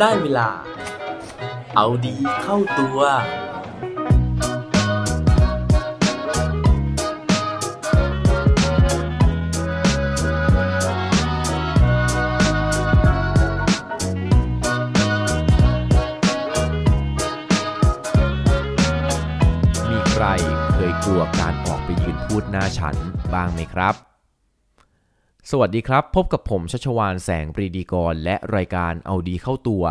ได้เวลา เอาดีเข้าตัว มีใครเคยกลัวการออกไปยืนพูดหน้าฉันบ้างไหมครับ สวัสดีครับ พบกับผมชัชวาลแสงปรีดีกรณ์ และรายการเอาดีเข้าตัว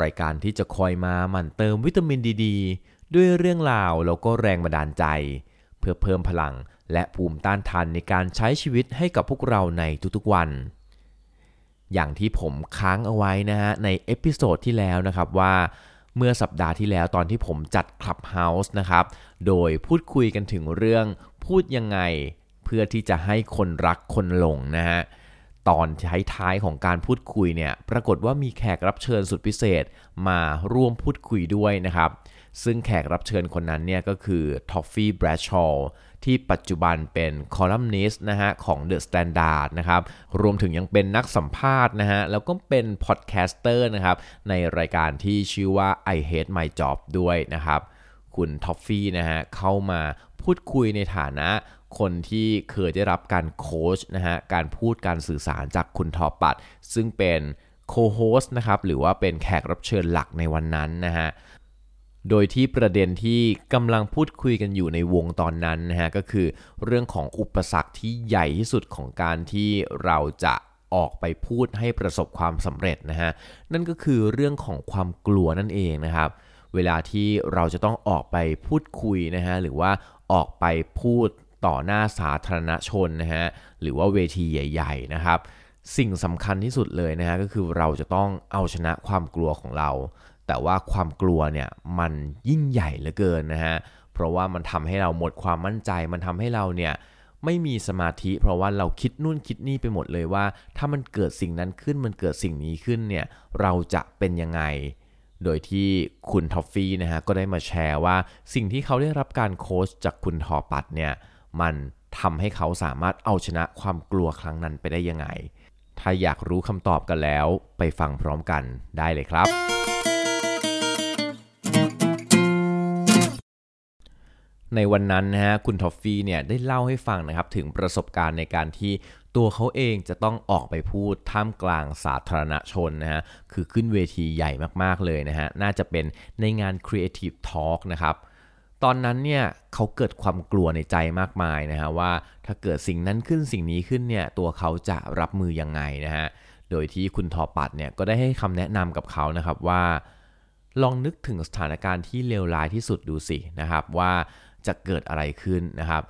รายการที่จะคอยมาหมั่นเติมวิตามินดีๆด้วยเรื่องราวแล้วก็แรงบันดาลใจ เพื่อเพิ่มพลังและภูมิต้านทานในการใช้ชีวิตให้กับพวกเราในทุกๆวัน อย่างที่ผมค้างเอาไว้นะฮะใน episode ที่แล้วนะครับว่าเมื่อสัปดาห์ที่แล้วตอนที่ผมจัด Clubhouse นะครับ โดยพูดคุยกันถึงเรื่องพูดยังไง เพื่อที่จะให้คนรักคนหลงนะฮะตอนท้ายๆของการพูดคุยเนี่ยปรากฏว่ามีแขกรับเชิญสุดพิเศษมาร่วมพูดคุยด้วยนะครับซึ่งแขกรับเชิญคนนั้นเนี่ยก็คือทอฟฟี่แบรดชอว์ที่ปัจจุบันเป็นคอลัมนิสต์นะฮะของ The Standard นะครับรวมถึงยังเป็นนักสัมภาษณ์นะฮะแล้วก็เป็น podcaster นะครับในรายการที่ชื่อว่า I Hate My Job ด้วยนะครับคุณท็อฟฟี่นะฮะเข้ามาพูดคุยในฐานะ คนที่เคยได้รับการโค้ชนะฮะการพูดการสื่อสารจากคุณทอปัด ซึ่งเป็นโคโฮสนะครับหรือว่าเป็นแขกรับเชิญหลักในวันนั้นนะฮะโดยที่ประเด็นที่กำลังพูดคุยกันอยู่ในวงตอนนั้นนะฮะก็คือเรื่องของอุปสรรคที่ใหญ่ที่สุดของการที่เราจะออกไปพูดให้ประสบความสำเร็จนะฮะนั่นก็คือเรื่องของความกลัวนั่นเองนะครับเวลาที่เราจะต้องออกไปพูดคุยนะฮะหรือว่าออกไปพูด ต่อหน้าสาธารณชนนะฮะหรือว่าเวทีใหญ่ๆนะครับ สิ่งสำคัญที่สุดเลยนะฮะก็คือเราจะต้องเอาชนะความกลัวของเรา แต่ว่าความกลัวเนี่ยมันยิ่งใหญ่เหลือเกินนะฮะเพราะว่ามันทำให้เราหมดความมั่นใจ มันทำให้เราเนี่ยไม่มีสมาธิ เพราะว่าเราคิดนู่นคิดนี่ไปหมดเลยว่า ถ้ามันเกิดสิ่งนั้นขึ้นมันเกิดสิ่งนี้ขึ้นเนี่ยเราจะเป็นยังไงโดยที่คุณท็อฟฟี่นะฮะก็ได้มาแชร์ว่าสิ่งที่เขาได้รับการโค้ชจากคุณทอปัดเนี่ย มันทำให้เขาสามารถเอาชนะความกลัวครั้งนั้นไปได้ยังไง ถ้าอยากรู้คำตอบกันแล้ว ไปฟังพร้อมกันได้เลยครับ ในวันนั้นนะฮะคุณทอฟฟี่เนี่ยได้เล่าให้ฟังนะครับถึงประสบการณ์ในการที่ตัวเขาเองจะต้องออกไปพูดท่ามกลางสาธารณชนนะฮะคือขึ้นเวทีใหญ่มากๆเลยนะฮะน่าจะเป็นในงาน Creative Talk นะครับ ตอนนั้นเนี่ยเขาเกิดความกลัวในใจมากมายนะฮะว่าถ้าเกิดสิ่งนั้นขึ้นสิ่งนี้ขึ้นเนี่ยตัวเขาจะรับมือยังไงนะฮะโดยที่คุณทอปัดเนี่ยก็ได้ให้คำแนะนำกับเขานะครับว่า ลองนึกถึงสถานการณ์ที่เลวร้ายที่สุดดูสินะครับว่าจะเกิดอะไรขึ้นนะครับ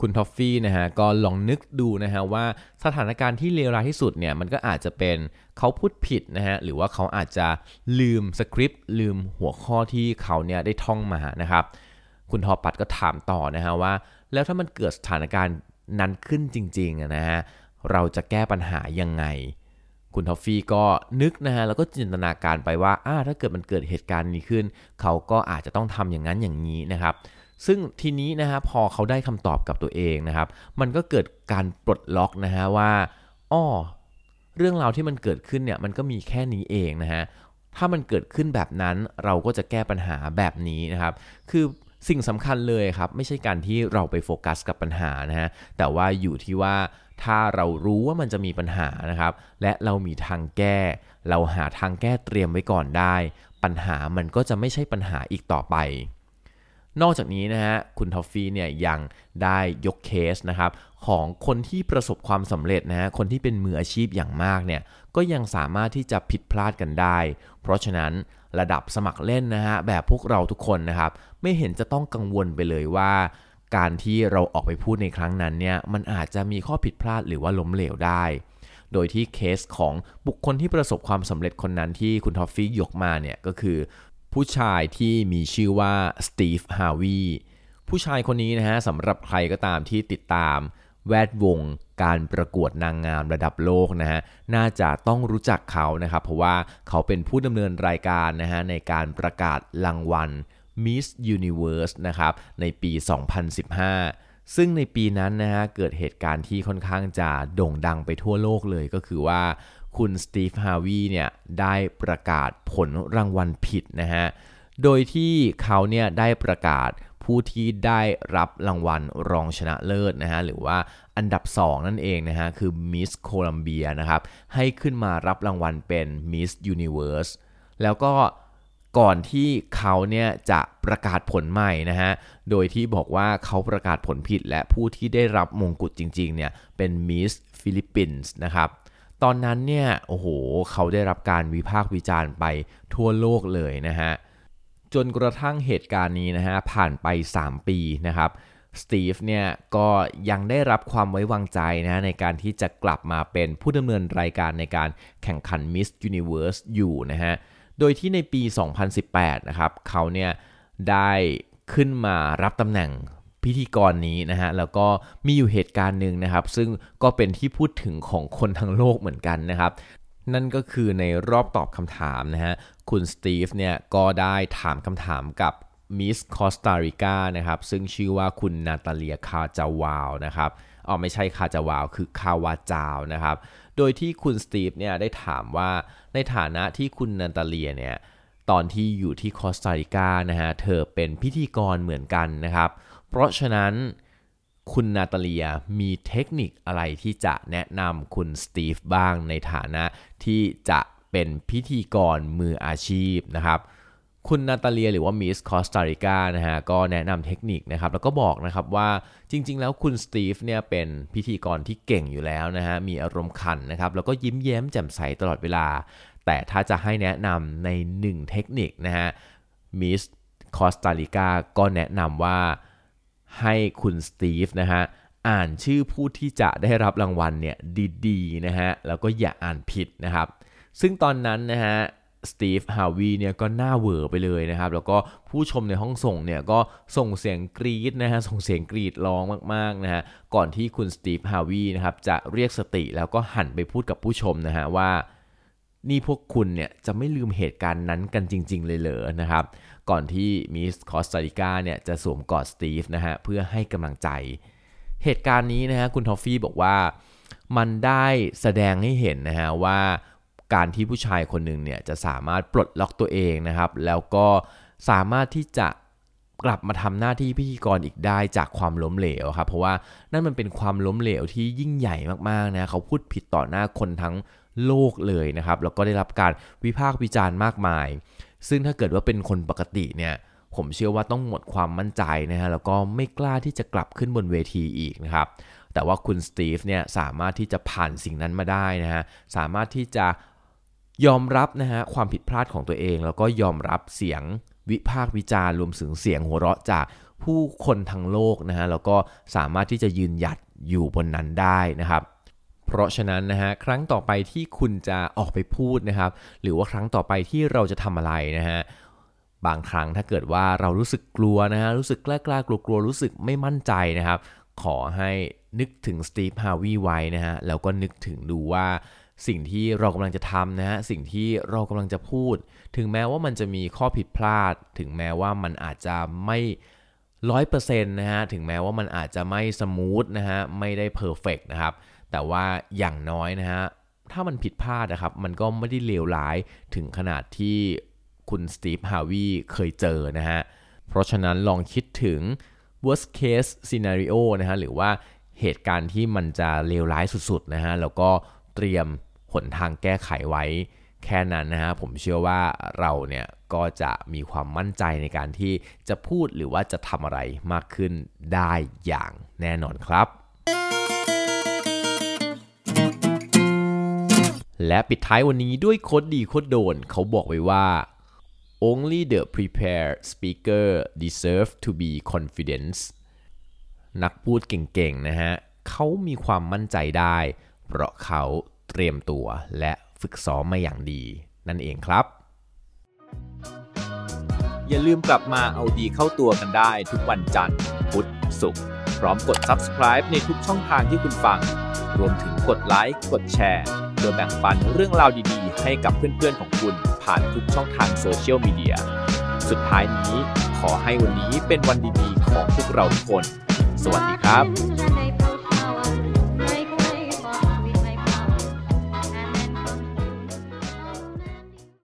คุณทอฟฟี่นะฮะก็ลองนึกดูนะฮะว่าสถานการณ์ที่เลวร้ายที่สุดเนี่ยมันก็อาจจะเป็นเขาพูดผิดนะฮะหรือว่าเขาอาจจะลืมสคริปต์ลืมหัวข้อที่เขาเนี่ยได้ท่องมานะครับคุณทอปัดก็ถามต่อนะฮะว่า แล้วถ้ามันเกิดสถานการณ์นั้นขึ้นจริงๆนะฮะเราจะแก้ปัญหายังไง คุณทอฟฟี่ก็นึกนะฮะแล้วก็จินตนาการไปว่าอ่าถ้าเกิดมันเกิดเหตุการณ์นี้ขึ้น เขาก็อาจจะต้องทำอย่างนั้นอย่างนี้นะครับ ซึ่งทีนี้นะฮะพอเขาได้คำตอบกับตัวเองนะครับ มันก็เกิดการปลดล็อกนะฮะว่าอ้อเรื่องราวที่มันเกิดขึ้นเนี่ยมันก็มีแค่นี้เองนะฮะถ้ามันเกิดขึ้นแบบนั้นเราก็จะแก้ปัญหาแบบนี้นะครับ คือสิ่งสำคัญเลยครับ ไม่ใช่การที่เราไปโฟกัสกับปัญหานะฮะแต่ว่าอยู่ที่ว่าถ้าเรารู้ว่ามันจะมีปัญหานะครับ และเรามีทางแก้ เราหาทางแก้เตรียมไว้ก่อนได้ ปัญหามันก็จะไม่ใช่ปัญหาอีกต่อไป นอกจากนี้นะฮะคุณทอฟฟี่เนี่ยยังได้ยกเคสนะครับของคนที่ประสบความสำเร็จนะฮะคนที่เป็นมืออาชีพอย่างมากเนี่ยก็ยังสามารถที่จะผิดพลาดกันได้ เพราะฉะนั้นระดับสมัครเล่นนะฮะแบบพวกเราทุกคนนะครับไม่เห็นจะต้องกังวลไปเลยว่า การที่เราออกไปพูดในครั้งนั้นเนี่ยมันอาจจะมีข้อผิดพลาดหรือว่าล้มเหลวได้ โดยที่เคสของบุคคลที่ประสบความสำเร็จคนนั้นที่คุณทอฟฟี่ยกมาเนี่ยก็คือ ผู้ชายที่มีชื่อว่าสตีฟฮาวีผู้ชายคนนี้นะฮะสำหรับใครก็ตามที่ติดตามแวดวงการประกวดนางงามระดับโลกนะฮะ น่าจะต้องรู้จักเขานะครับ เพราะว่าเขาเป็นผู้ดำเนินรายการนะฮะในการประกาศรางวัล Miss Universe นะครับในปี 2015 ซึ่งในปีนั้นนะฮะเกิดเหตุการณ์ที่ค่อนข้างจะโด่งดังไปทั่วโลกเลยก็คือว่าคุณสตีฟฮาร์วีย์เนี่ยได้ประกาศผลรางวัลผิดนะฮะ โดยที่เขาเนี่ยได้ประกาศผู้ที่ได้รับรางวัลรองชนะเลิศนะฮะหรือว่าอันดับ 2 นั่นเองนะฮะ คือมิสโคลัมเบียนะครับ ให้ขึ้นมารับรางวัลเป็นมิสยูนิเวิร์สแล้วก็ ก่อนที่เขาเนี่ยจะประกาศผลใหม่นะฮะ โดยที่บอกว่าเขาประกาศผลผิดและผู้ที่ได้รับมงกุฎจริงๆเนี่ยเป็นมิสฟิลิปปินส์นะครับ ตอนนั้นเนี่ยโอ้โหเขาได้รับการวิพากษ์วิจารณ์ไปทั่วโลกเลยนะฮะ จนกระทั่งเหตุการณ์นี้นะฮะผ่านไป 3 ปีนะครับสตีฟเนี่ยก็ยังได้รับความไว้วางใจนะในการที่จะกลับมาเป็นผู้ดำเนินรายการในการแข่งขัน Miss Universe อยู่นะฮะ โดยที่ในปี 2018 นะครับเขาเนี่ยได้ขึ้นมารับตำแหน่งพิธีกรนี้นะฮะแล้วก็มีอยู่เหตุการณ์หนึ่งนะครับ ซึ่งก็เป็นที่พูดถึงของคนทั้งโลกเหมือนกันนะครับ นั่นก็คือในรอบตอบคำถามนะฮะคุณสตีฟเนี่ยก็ได้ถามคำถามกับมิสคอสตาริกานะครับซึ่งชื่อว่าคุณนาตาเลียคาจาวาวนะครับ อ๋อไม่ใช่คาจาวาวคือคาวาจาวนะครับ โดยที่คุณสตีฟเนี่ยได้ถามว่าในฐานะที่คุณนาตาเลียเนี่ยตอนที่อยู่ที่คอสตาริกานะฮะเธอเป็นพิธีกรเหมือนกันนะครับ เพราะฉะนั้นคุณนาตาเลียมีเทคนิคอะไรที่จะแนะนำคุณสตีฟบ้างในฐานะที่จะเป็นพิธีกรมืออาชีพนะครับ คุณนาตาเลียหรือว่ามิสคอสตาริกานะฮะก็แนะนำเทคนิคนะครับแล้วก็บอกนะครับว่าจริง ๆ แล้วคุณสตีฟเนี่ยเป็นพิธีกรที่เก่งอยู่แล้วนะฮะมีอารมณ์ขันนะครับแล้วก็ยิ้มแย้มแจ่มใสตลอดเวลา แต่ถ้าจะให้แนะนำใน 1 เทคนิคนะฮะมิสคอสตาริกาก็แนะนำว่าให้คุณสตีฟนะฮะอ่านชื่อผู้ที่จะได้รับรางวัลเนี่ยดีๆนะฮะแล้วก็อย่าอ่านผิดนะครับ ซึ่งตอนนั้นนะฮะ สตีฟฮาร์วีย์เนี่ยก็หน้าเหวอไปเลยนะครับ แล้วก็ผู้ชมในห้องส่งเนี่ยก็ส่งเสียงกรี๊ดนะฮะส่งเสียงกรีดร้องมากๆนะฮะก่อนที่คุณสตีฟฮาร์วีย์นะครับจะเรียกสติแล้วก็หันไปพูดกับผู้ชมนะฮะว่านี่พวกคุณเนี่ยจะไม่ลืมเหตุการณ์นั้นกันจริง ๆ เลยเหรอนะครับ ก่อนที่มิสคอสตาริกาเนี่ยจะสวมกอดสตีฟนะฮะเพื่อให้กำลังใจ เหตุการณ์นี้นะฮะคุณทอฟฟี่บอกว่ามันได้แสดงให้เห็นนะฮะว่า การที่ผู้ชายคนหนึ่งเนี่ยจะสามารถปลดล็อกตัวเองนะครับ แล้วก็สามารถที่จะกลับมาทำหน้าที่พิธีกรอีกได้จากความล้มเหลวครับ เพราะว่านั่นมันเป็นความล้มเหลวที่ยิ่งใหญ่มากๆนะเขาพูดผิดต่อหน้าคนทั้งโลกเลยนะครับ แล้วก็ได้รับการวิพากษ์วิจารณ์มากมาย ซึ่งถ้าเกิดว่าเป็นคนปกติเนี่ยผมเชื่อว่าต้องหมดความมั่นใจนะฮะแล้วก็ไม่กล้าที่จะกลับขึ้นบนเวทีอีกนะครับแต่ว่าคุณสตีฟเนี่ยสามารถที่จะผ่านสิ่งนั้นมาได้นะฮะสามารถที่จะ ยอมรับนะฮะความผิดพลาดของตัวเอง แล้วก็ยอมรับเสียงวิพากษ์วิจารณ์รวมถึงเสียงหัวเราะจากผู้คนทั้งโลกนะฮะแล้วก็สามารถที่จะยืนหยัดอยู่บนนั้นได้นะครับ เพราะฉะนั้นนะฮะครั้งต่อไปที่คุณจะออกไปพูดนะครับ หรือว่าครั้งต่อไปที่เราจะทำอะไรนะฮะบางครั้งถ้าเกิดว่าเรารู้สึกกลัวนะฮะรู้สึกกล้ากล้ากลัวกลัวรู้สึกไม่มั่นใจนะครับ ขอให้นึกถึงสตีฟฮาวีไว้นะฮะแล้วก็นึกถึงดูว่า สิ่งที่เรากำลังจะทำนะฮะสิ่งที่เรากำลังจะพูด ถึงแม้ว่ามันจะมีข้อผิดพลาด ถึงแม้ว่ามันอาจจะไม่ร้อยเปอร์เซ็นต์นะฮะถึงแม้ว่ามันอาจจะไม่ smooth นะฮะไม่ได้ perfect นะครับแต่ว่าอย่างน้อยนะฮะถ้ามันผิดพลาดนะครับ มันก็ไม่ได้เลวร้ายถึงขนาดที่คุณสตีฟฮาร์วีย์เคยเจอนะฮะเพราะฉะนั้นลองคิดถึง worst case scenario นะฮะหรือว่าเหตุการณ์ที่มันจะเลวร้ายสุดๆนะฮะแล้วก็เตรียม หนทางแก้ไขไว้แค่นั้นนะฮะผมเชื่อว่าเราเนี่ยก็จะมีความมั่นใจในการที่จะพูดหรือว่าจะทำอะไรมากขึ้นได้อย่างแน่นอนครับ และปิดท้ายวันนี้ด้วยโคดดีโคดโดนเขาบอกไว้ว่า only the prepared speaker deserve to be confident นักพูดเก่งๆนะฮะเขามีความมั่นใจได้ เพราะเขา เตรียมตัวและฝึกซ้อมมาอย่างดี นั่นเองครับ อย่าลืมกลับมาเอาดีเข้าตัวกันได้ทุกวันจันทร์พุธศุกร์พร้อมกด subscribe ในทุกช่องทางที่คุณฟัง รวมถึงกดไลค์กดแชร์เพื่อแบ่งปันเรื่องราวดีๆ ให้กับเพื่อนๆของคุณผ่านทุกช่องทางโซเชียลมีเดียสุดท้ายนี้ขอให้วันนี้เป็นวันดีๆของพวกเราทุกคน สวัสดีครับ